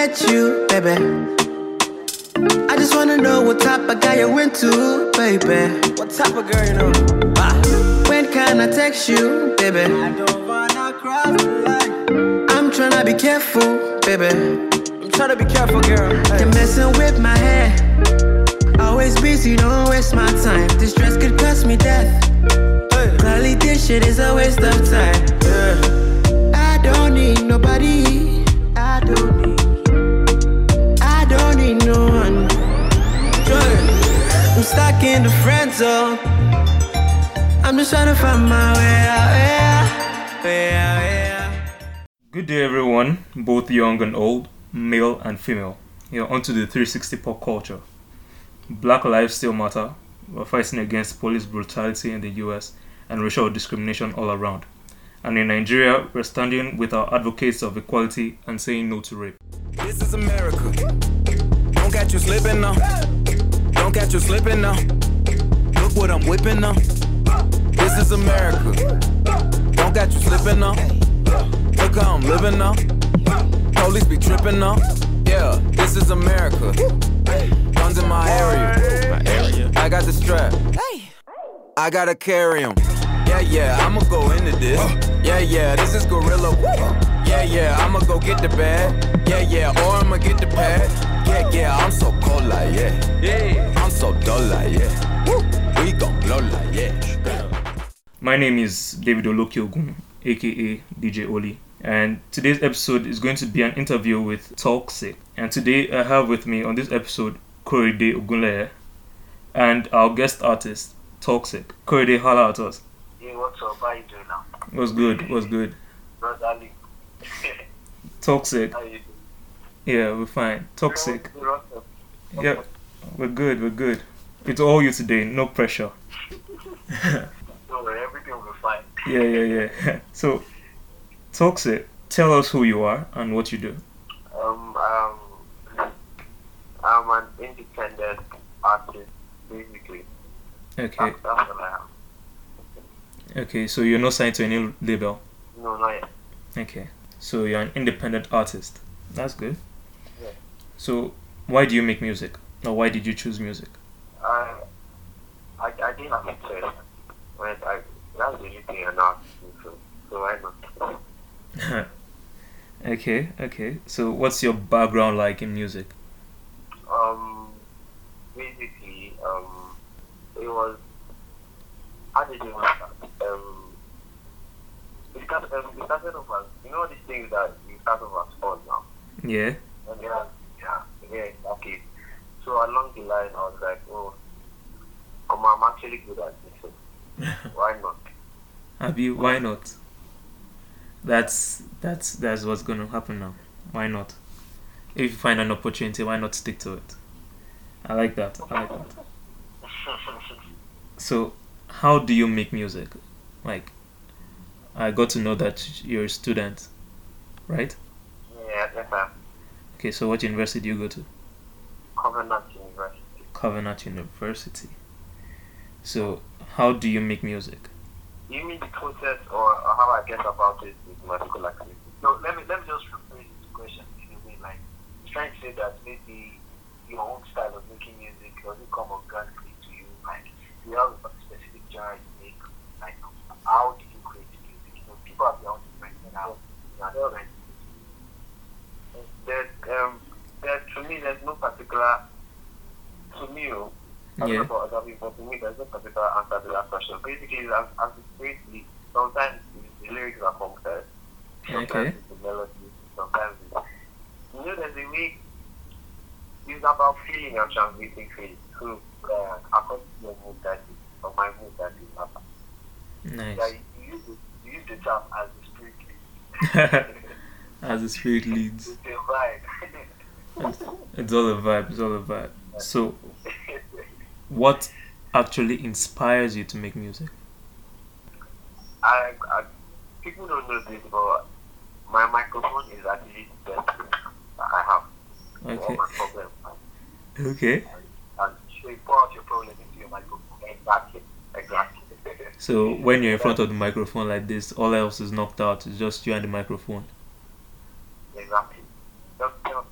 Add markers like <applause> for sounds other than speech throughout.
met you, baby. I just wanna know what type of guy you into, baby. What type of girl you know? Ah, when can I text you, baby? I don't wanna cross the line. I'm tryna be careful, baby. I'm trying to be careful, girl. Hey. You're messing with my hair. Always busy, don't waste my time. This dress could cost me death. Hey. Clearly, this shit is a waste of time. Yeah. I don't need nobody. I don't need. I'm in the friend zone. I'm just trying to find my way out. Way out, way out, way out. Good day, everyone, both young and old, male and female. You're onto the 360 pop culture. Black lives still matter. We're fighting against police brutality in the US and racial discrimination all around. And in Nigeria, we're standing with our advocates of equality and saying no to rape. This is America. Don't catch you slipping now. Don't catch you slipping now. Look what I'm whipping now. This is America. Don't catch you slipping now. Look how I'm living now. Police be tripping now. Yeah, this is America. Guns in my area. I got the strap. I gotta carry 'em. Yeah, yeah, I'ma go into this. Yeah, yeah, this is Gorilla. Yeah, yeah, I'ma go get the bag. Yeah, yeah, or I'ma get the pad. Yeah, yeah, I'm so cold like yeah. Yeah, I'm so dull like yeah. We gon' blow like yeah. My name is David Olokiogun, aka DJ Oli, and today's episode is going to be an interview with Toxic. And today I have with me on this episode Korede Ogunleye and our guest artist Toxic. Korede, holla at us. Hey, what's up? How you doing now? What's good? What's good? Brother Ali. <laughs> Toxic. How you doing? Yeah, we're fine. Toxic. Hey, what's up? Yeah, we're good. We're good. It's all you today. No pressure. <laughs> Don't worry, everything will be fine. Yeah, yeah, yeah. <laughs> So, Toxic, tell us who you are and what you do. Um, um, I'm an independent artist, basically. Okay. That's, that's what I am. Okay. So you're not signed to any label. No, not yet. Okay. So you're an independent artist. That's good. So why do you make music? Or why did you choose music? I, I, I didn't have a choice. When I, that's the only thing I know how to do, so, so why not? okay, okay. So what's your background like in music? Um, basically, um, it was. Did it work? Um, it started, um, it started off as you know these things that you start off as fun now, yeah, yeah, yeah, okay. So along line, I was like, oh, um, I'm actually good at this. So <laughs> why not? Have you? Why not? That's that's that's what's gonna happen now. Why not? If you find an opportunity, why not stick to it? I like that. I like that. <laughs> So, how do you make music? Like, I got to know that you're a student, right? yeah, yes, I'm Okay, so what university do you go to? Covenant. Covenant University. So, how do you make music? You mean the process or, how I get about it with my school activity? No, let me let me just rephrase this question in a way like trying to say that maybe your own style of making music does it come organically to you? Like do you have a specific genre you make? Like how did you create music? You know, people have their own different and how know, different. There, um, there, to me, there's no particular. To me, oh, know Yeah. about other people. To me, there's no particular answer to that question. Basically, as, as it's basically, sometimes the, lyrics are complex. Sometimes Okay. it's the melody. Sometimes it's, you know, there's a way. It's about feeling and translating feeling. So, uh, according to your mood that is, or my mood that is. Nice. Yeah, you, you use the, you use the term as the spirit leads. <laughs> As the spirit leads. It's a vibe. <laughs> It's, it's all a vibe. It's all a vibe. So, what actually inspires you to make music? I, I, people don't know this, but my microphone is actually the best I have Okay. my problems. Okay. And so you pour out your problem into your microphone. Exactly. Exactly. So when you're in front of the microphone like this, all else is knocked out. It's just you and the microphone. exactly. Just, just,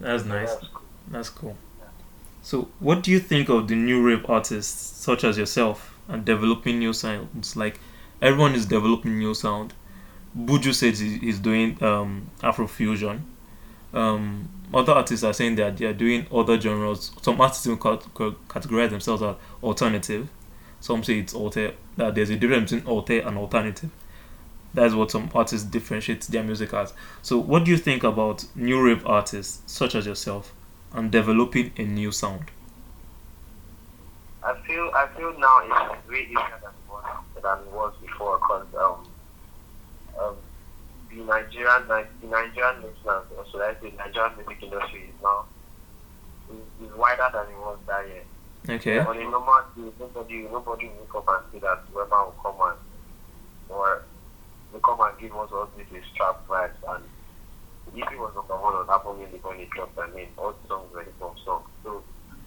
That's nice. That's cool. That's cool. So, what do you think of the new rave artists, such as yourself, and developing new sounds? Like, everyone is developing new sound. Buju says he's doing um, Afrofusion. Um, other artists are saying that they are doing other genres. Some artists even categorize themselves as alternative. Some say it's alter. That there's a difference between alter and alternative. That's what some artists differentiate their music as. So, what do you think about new rave artists, such as yourself? and developing a new sound. I feel I feel now it's way easier than it was than it was before because um um the Nigerian like the Nigerian listeners or should I say Nigerian music industry is now is, is wider than it was that year. Okay. On a normal day, nobody nobody will wake up and say that Rema will come and or will come and give us all these trap vibes and if it was number one on Apple Music when it dropped, I mean all the songs were hip hop songs. So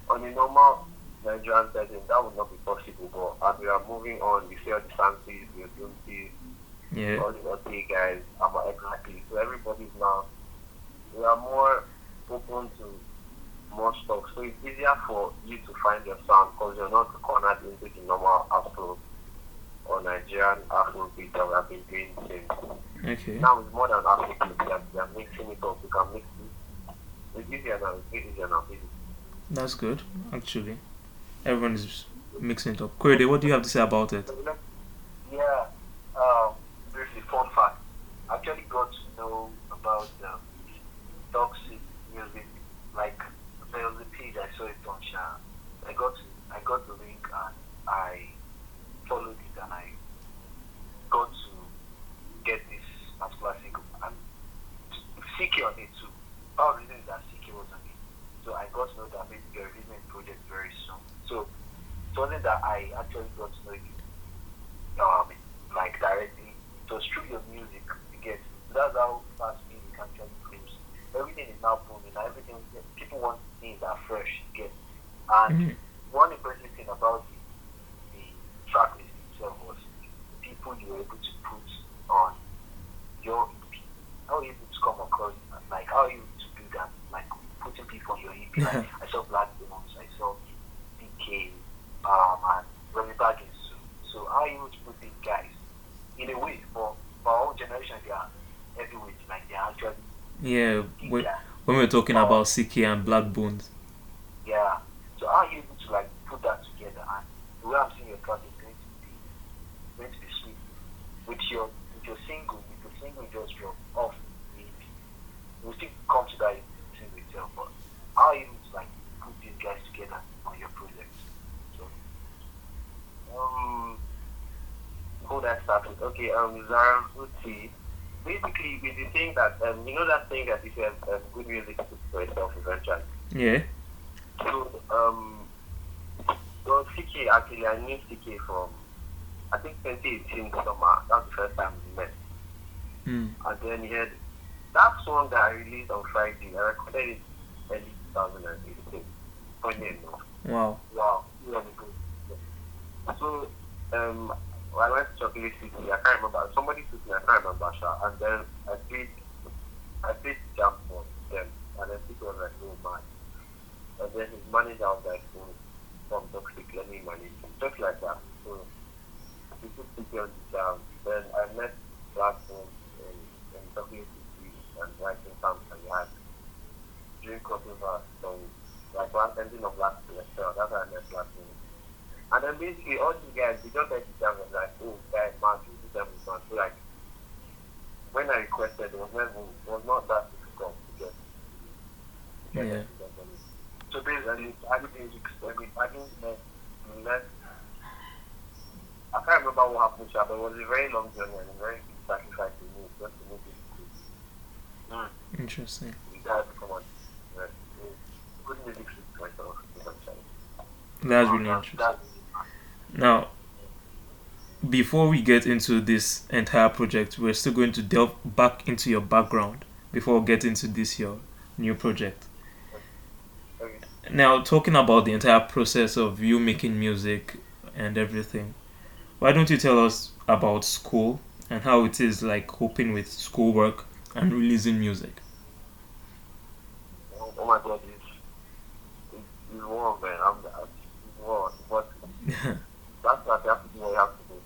on a normal Nigerian setting that would not be possible but as we are moving on we see all the fancies, the Dunsies, Yeah. all the OT guys, about exactly. So everybody's now we are more open to more stuff. So it's easier for you to find your sound because you're not cornered into the normal Afro or Nigerian Afro beat that we have been doing since. Okay. Now it's more than Afro beat. We are, we mixing it up. You can mix it. It's easier now. It's easier now. It's That's good, actually. Everyone is mixing it up. Korede, what do you have to say about it? Yeah, um, briefly, fun fact. I actually got to know about um, toxic music. Like there was a page I saw it on Sha. I got to, I got the link and I followed it and I got to get this particular single and CKay on it too. Part of the reason is that CKay was on it. So I got to know that maybe they're releasing a project very soon. So it wasn't that I actually got to know it um, like directly. So it's through your music you get. That's how fast music actually grows. Everything is now booming. and Everything people want things that are fresh. You get. And Mhm. one impressive thing about the, the track list itself was the people you were able to put on your EP. How are you able to come across like how are you able to do that? Like putting people on your EP. Like I saw Black Demons, I saw BK, um, and Remy Baggins too. So how are you able to put these guys in a way for for our generation they are heavyweights, like they are actually Yeah, when, when we were talking about CKay and Blaqbonez. Yeah. So how are you able to like put that together and the way I'm seeing your track is going to be going to be sweet. With your with your single, with your single just dropped off EP. We'll still come to that single itself, but how are you able to like put these guys together on your project? So um who that started? Okay, um Zara Uti. Basically with the thing that um you know that thing that if you have um, good music speaks for itself eventually. Yeah. So, um, well, CKay actually, I knew CKay from, I think 2018 summer. That's the first time we met. Mm. And then he had that song that I released on Friday. I recorded it early 2018. Funny enough. Wow. Wow. So, um, I went to Chocolate City, I can't remember. Somebody took me, I can't remember, Sha. And then I played, I played jump for them. And then people was like, oh man. And then his manager was like, oh, from Toxic, let me manage him. Just like that. So, we took CKay on the jam. Then I met platform uh, in, in Chocolate City and writing something had drink crossover songs. Like last ending of last semester, that's how I met platform. And then basically all these guys, they just to tell me like, oh, guys, man, you do them with one. So like, when I requested, it was never, it was not that difficult to get. to get Yeah. them to get them. So basically, I didn't, I mean, I didn't met, I can't remember what happened, Sha, but it was a very long journey and a very big sacrifice to me just to make it to mm. Interesting. you guys come on. Right. Good music speaks for itself, eventually. That's really interesting. that's- before we get into this entire project, we're still going to delve back into your background before we get into this your new project. okay. Now, talking about the entire process of you making music and everything, why don't you tell us about school and how it is like coping with schoolwork and releasing music? Well, my god, it's it's, it's war, man. I'm it's war, but that's what you have to do. What you have to do.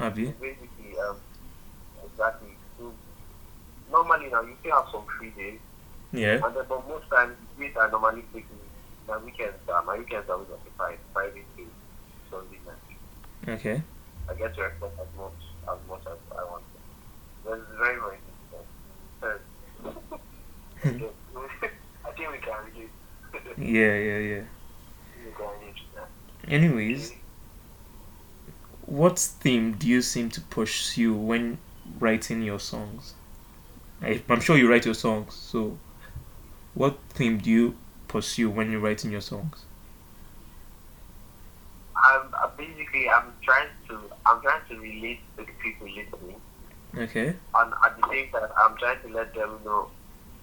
Abi? Basically, um, exactly. So, normally now you still have some free days, Yeah. and then but most times days I normally take is my weekends. Uh, my weekends are always occupied. Friday to Sunday night. Okay. I get to expect as much as much as I want. It's very very difficult. <laughs> I think we can relate. Yeah, yeah, yeah. <laughs> we can relate to that. Anyways, what theme do you seem to pursue when writing your songs? I, I'm sure you write your songs, so what theme do you pursue when you're writing your songs? I'm, i basically I'm trying to I'm trying to relate to the people listening, Okay. and at the same time I'm trying to let them know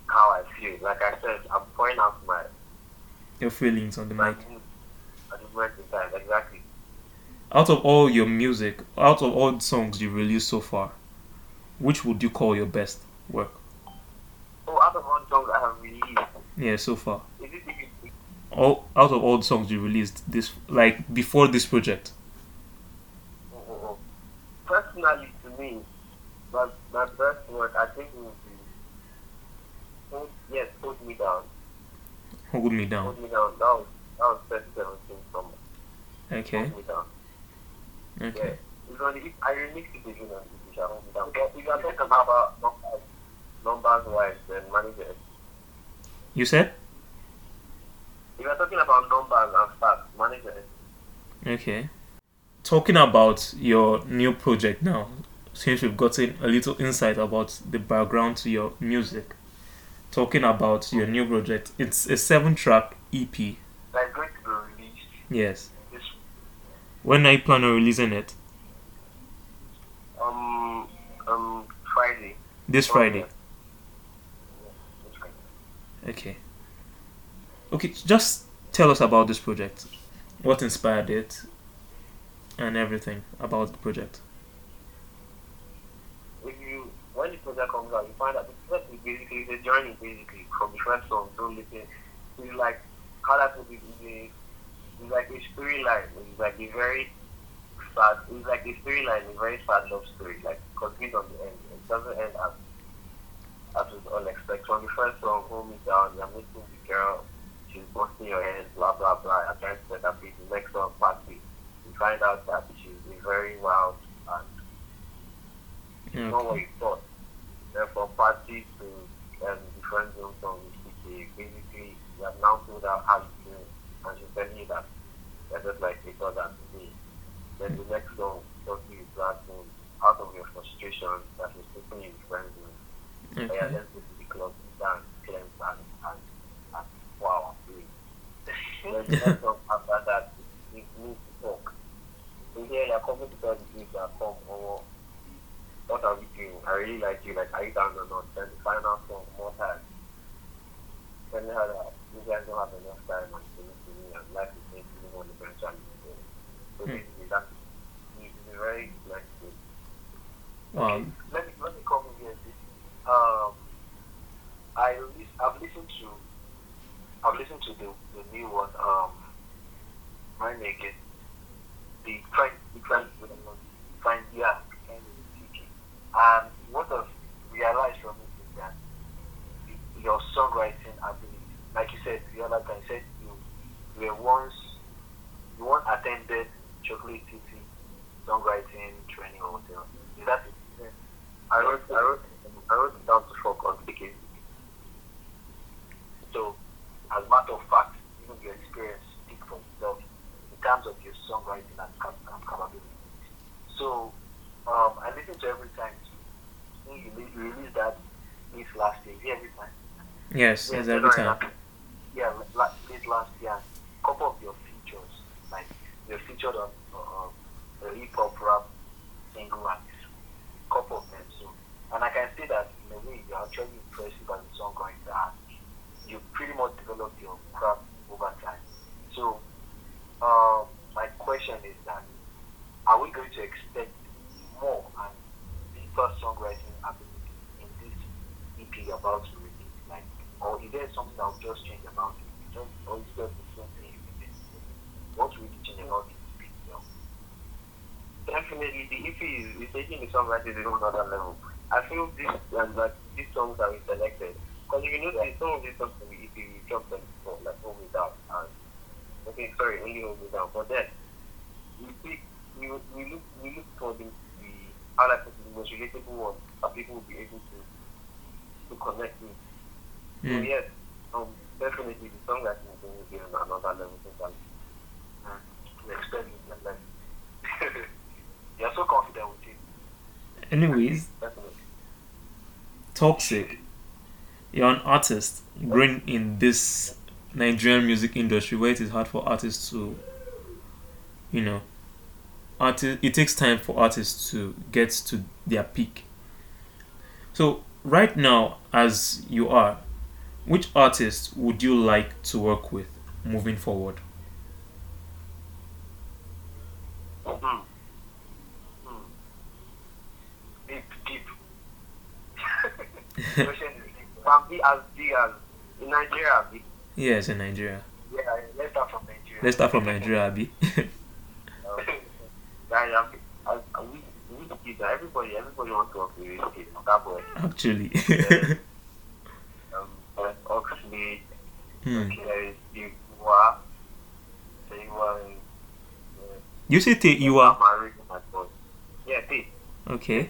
how I feel. Like I said, I'm pouring out my Your feelings on the mic. at the moment in time. Exactly. Out of all your music, out of all the songs you released so far, which would you call your best work? Oh, out of all the songs I have released, Yeah, so far. is it All out of all the songs you released this like before this project. oh, oh, oh. personally to me, my my best work I think would be hold, yes, hold me down. Hold me down. Hold me down. That was that was 2017 summer. Okay. Hold me down. Yeah. Okay. It's only if I remix it again on the shall hold me down. Because if you are talking about numbers, numbers wise, then manager. You said? If you are talking about numbers and stats, manager. Okay. Talking about your new project now, since we've gotten a little insight about the background to your music, talking about your new project, it's a seven track EP. That is going to be released Yes. When are you plan on releasing it? um um Friday. This Friday. Yeah, this Friday. Okay. Okay, just tell us about this project. What inspired it and everything about the project. If you when the project comes out, you find out the project is basically it's a journey basically from the first song to listen. It's like how that would be it's like a storyline. It's like a very sad. It's like a storyline, a very sad love story. Like complete on the end. It doesn't end as as was all expected. From the first song, hold me down. You're meeting the girl. She's busting your head. Blah blah blah. I'm trying to set up the next song, party. You find out that she's very wild and Yeah, not what okay. you thought. Therefore, party to um, the friend zone song with CKay, basically, you have now how you feel, and she's telling you that you're just like brother to me. Then the next song, talking with black out of your frustration that she's putting in the friend yeah, Okay. let's go to the club, dance, cleanse, and, and, and wow, I'm doing. then the next song after that, is need to talk. So here, you're coming to tell the people that come over what are we doing? I really like you, like are you down or not? Then the final song, more time. Then you had uh, you guys don't have enough time and to to and life is going to on eventually. So, Hmm. basically that it's very like thing. Wow. Let me let me come in here. This, um I I've listened to I've listened to the, the new one, um my naked the Frank the Frank Frank yeah and what I've realized from it is that your songwriting ability, like you said the other time, you said were once you once attended Chocolate City songwriting training or whatever. Is that it? I wrote I wrote I wrote it down to for qualification. So as a matter of fact, even your experience speak for itself in terms of your songwriting and, cap- and capability. So um, I listen to every time too. You release- you release that this last year, every time. Yes, yes, every time. Yeah, la- late last year featured on uh, a hip hop rap single and a couple of them. So, and I can say that in a way you're actually impressive as a going and you pretty much developed your craft over time. So, uh, my question is that are we going to expect more and deeper songwriting ability in this EP about to release? Like, or is there something that will just change about it? Just, or is just the same thing? What will really change about it? Is, is taking the songwriting to another level. I feel this um, like these songs are selected. Because if you notice, some of these songs we if you drop them for like hold me down and okay, sorry, only hold me down. But then we pick we we look we look for the the how like the most relatable one that people will be able to to connect with. So Hmm. yes, um definitely the songwriting is going to be on another level totally. Mm. We expect it and like you're so confident with it. Anyways, Toxic. You're an artist growing in this Nigerian music industry where it is hard for artists to, you know, artist. It takes time for artists to get to their peak. So right now, as you are, which artist would you like to work with moving forward? Mm. Can be as big as in Nigeria. Yes, in Nigeria. Yeah, let's start from Nigeria. Let's start from Nigeria, Abi. <laughs> Guys, I'm, I, I, we, we kids, everybody, everybody wants to work with. That boy. Actually. <laughs> <laughs> Um, uh, Oxley, hmm. okay, Iwa, Iwa, You say Te Iwa. Marie, my boy. Yeah. Okay. Again.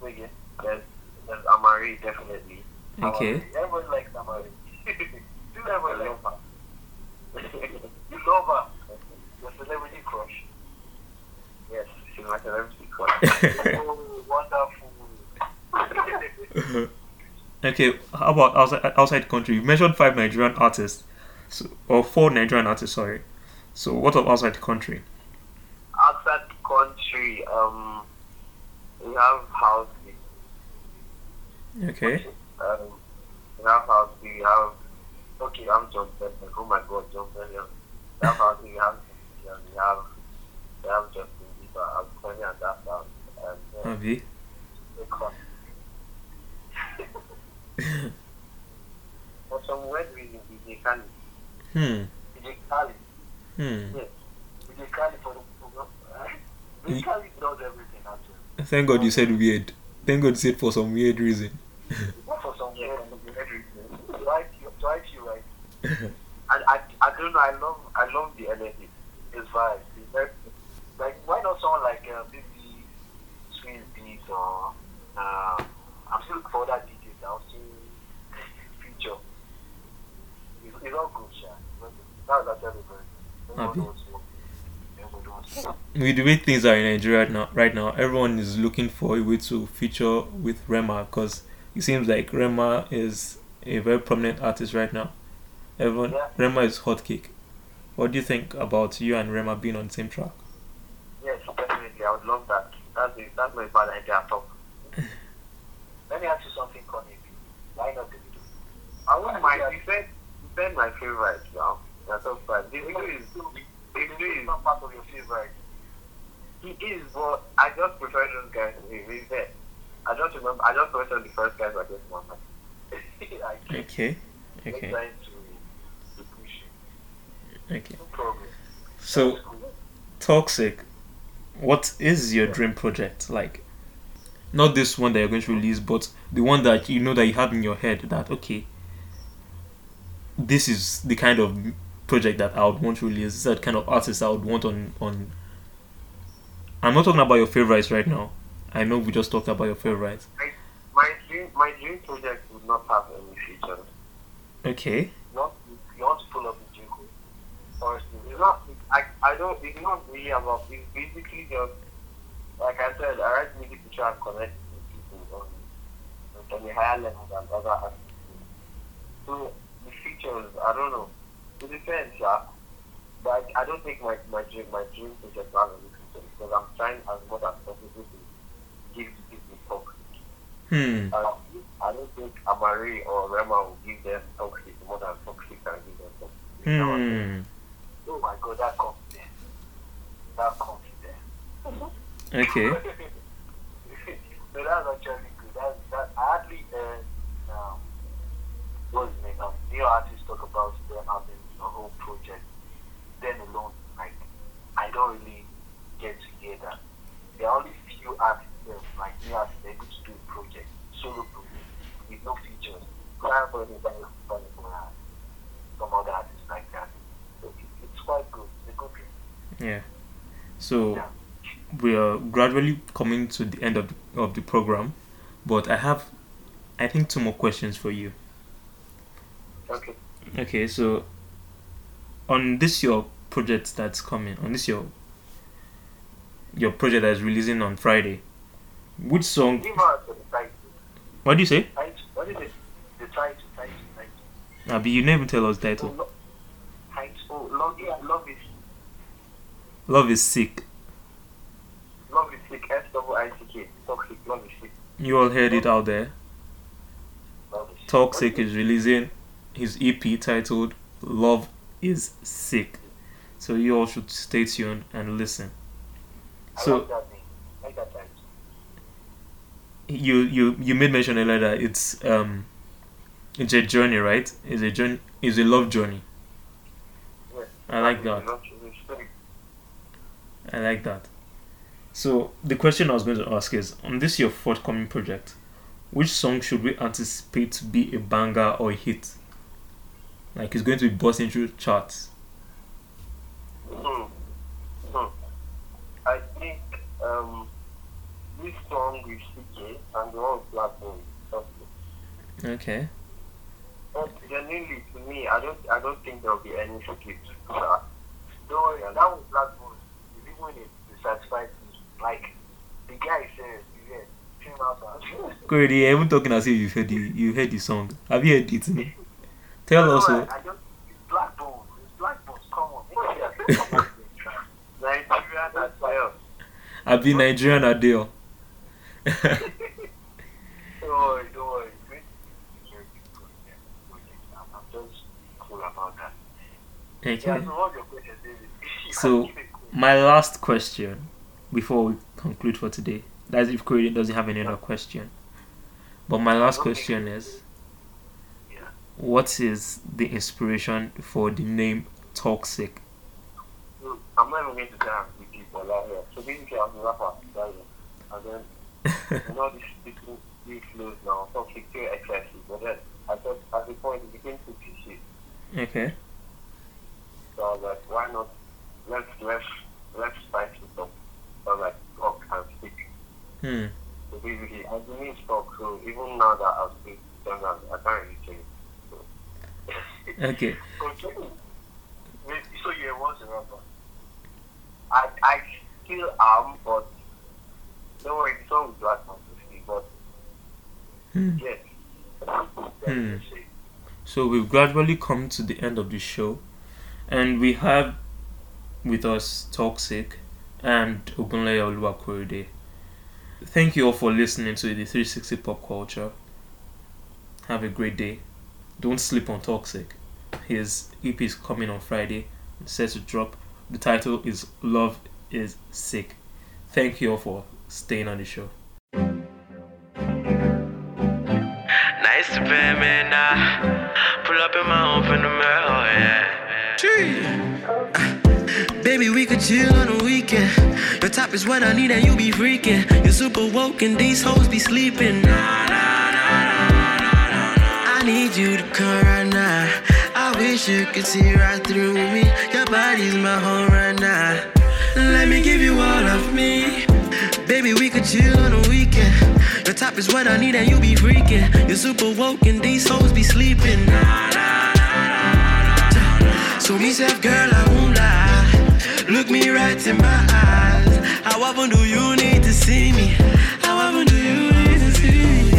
There's, there's Definitely. Okay. Amari. Everybody likes Amari. Still everybody likes <laughs> her. you love her. Your celebrity crush. Yes, she's my celebrity crush. <laughs> oh, wonderful. <laughs> Okay, how about outside outside country? You mentioned five Nigerian artists, so, or four Nigerian artists. Sorry. So what of outside the country? Outside the country, um, we have House. Okay. Um, we have House. We have. Okay, I'm John Benson. Oh my God, John Benson. We have House. We have. We have. We have Justin Bieber. I'm Kanye and that sound. And uh, Abi. <laughs> For some weird reason, DJ Khaled. Hmm. DJ Khaled. Hmm. DJ Khaled for the program. DJ Khaled does everything actually. Thank God you said weird. Thank God you said for some weird reason. Not for some weird reason. Right, you right, you right. And I, I don't know. I love, I love the energy. It's vibe. It's very, like, why not someone like uh, maybe Swizz Beatz or uh, I'm still for that DJs. I'll still feature. It's, it's all good, Sha. That's that's everybody. Happy. Everybody wants to work. Everybody wants to work. With the way things are in Nigeria right now, right now, everyone is looking for a way to feature with Rema because it seems like Rema is a very prominent artist right now. Everyone, Yeah. Rema is hot cake. What do you think about you and Rema being on the same track? Yes, definitely. I would love that. That's a, that's my bad idea at all. <laughs> Let me ask you something, Connie. Why not Davido? I wouldn't mind. You said, you said my favorite now. That's so fun. Davido is, Davido is not part of your favorite. He is, but I just prefer those guys to be really fair. I just remember, I just mentioned the first guys I just in my mind. <laughs> Okay, okay, to, to okay. No. So, Toxic, what is your dream project like? Not this one that you're going to release, but the one that you know that you have in your head that okay, this is the kind of project that I would want to release. The kind of artist I would want on on. I'm not talking about your favorites right now. I know we just talked about your favorites. My dream, my dream project would not have any features. Okay. You want to the jingle. Honestly, it's not. I, I don't. It's not really about. It's basically just like I said. I write music to try and connect with people on, on a higher level than other artists. So the features, I don't know. It depends, yeah. But I, don't think my my dream my dream has any features because I'm trying as much as possible to give the people talk. Hmm. Uh, I don't think Amari or Rema will give them toxic more than toxic can give them toxic. You know I mean? Hmm. Oh my god, that comes there. That comes there. Okay. <laughs> so that's actually good. That, that, I hardly heard, um, what's his name now? New artists talk about them having a whole project. Then alone, like, I don't really get to hear that. There are only few artists, like you artists, able to do a project, solo project, with no features. Anybody from some other artists like that. So it, it's quite good. It's a good thing. Yeah. So Yeah. we are gradually coming to the end of the, of the program, but I have, I think, two more questions for you. Okay. Okay, so on this your project that's coming, on this your your project that's releasing on Friday, which song? Give us the title. What do you say? Title. What is it? The title, title, title. Abi, you never tell us Oh, title. lo- Oh, love, yeah, love is Love is sick. love is sick. S double I C K. Toxic. Love is sick. You all heard it out there. Love is sick. Toxic is releasing his EP titled Love is Sick. So you all should stay tuned and listen. I So like that name. I like you you you made mention earlier that it's um it's a journey, right? It's a journey it's a love journey. Yeah. I like that. is not- it's very- I like that. So the question I was going to ask is on this your forthcoming project, which song should we anticipate to be a banger or a hit? Like it's going to be busting through charts. Hmm. Hmm. I think um, this song with CKay and the one with Black Moon. Okay. But genuinely, to me, I don't, I don't think there will be any skip. Uh, don't worry, and that was Black Moon. is Even it satisfied me. Like the guy says, yeah, came out Corey, you're even talking as if you've heard the you heard the song. Have you heard it? Tell us. I. I. It's Blaqbonez. It's Blaqbonez. Come on. Nigerian as well. I've been Nigerian Adele. Don't worry, don't worry. It's going to be a very good project. project. I'm, I'm just cool about that. Yeah, Okay. so what's your question, David? <laughs> You So- can keep it cool. My last question before we conclude for today. That's if Corey doesn't have any other question. But my last question is. What is the inspiration for the name Toxic? I'm not even going to I'm with people out here. So basically, I'm a rapper, and then you know people these flows now, something too excessive. But then I thought at the point it became too cliche. Okay. So I was like, why not? Let's let's let's spice it up. So I was like, talk and speak. Hmm. So basically, I didn't talk. So even now that I've been done I can't really change. Okay. Okay. So you was a rapper? I I still am, but don't worry, the song is Black Man to see, but Hmm. yes. Hmm. So we've gradually come to the end of the show, and we have with us Toxic and Ogunleye Oluwakorede. Thank you all for listening to the 360 Pop Culture. Have a great day. Don't sleep on Toxic. His EP is coming on Friday. It's set to drop. The title is Love is Sick. Thank you all for staying on the show. Nice to be me now. Pull up in my home from the mirror, yeah. Baby, we could chill on the weekend. Your top is what I need and you be freaking. You're super woke and these hoes be sleeping. Nah, nah, nah, nah, nah, nah, nah. I need you to come right now. I wish you could see right through me. Your body's my home right now. Let me give you all of me. Baby, we could chill on the weekend. Your top is what I need and you be freaking. You're super woke and these hoes be sleeping. So me self, girl, I won't lie. Look me right in my eyes. How often do you need to see me? How often do you need to see me?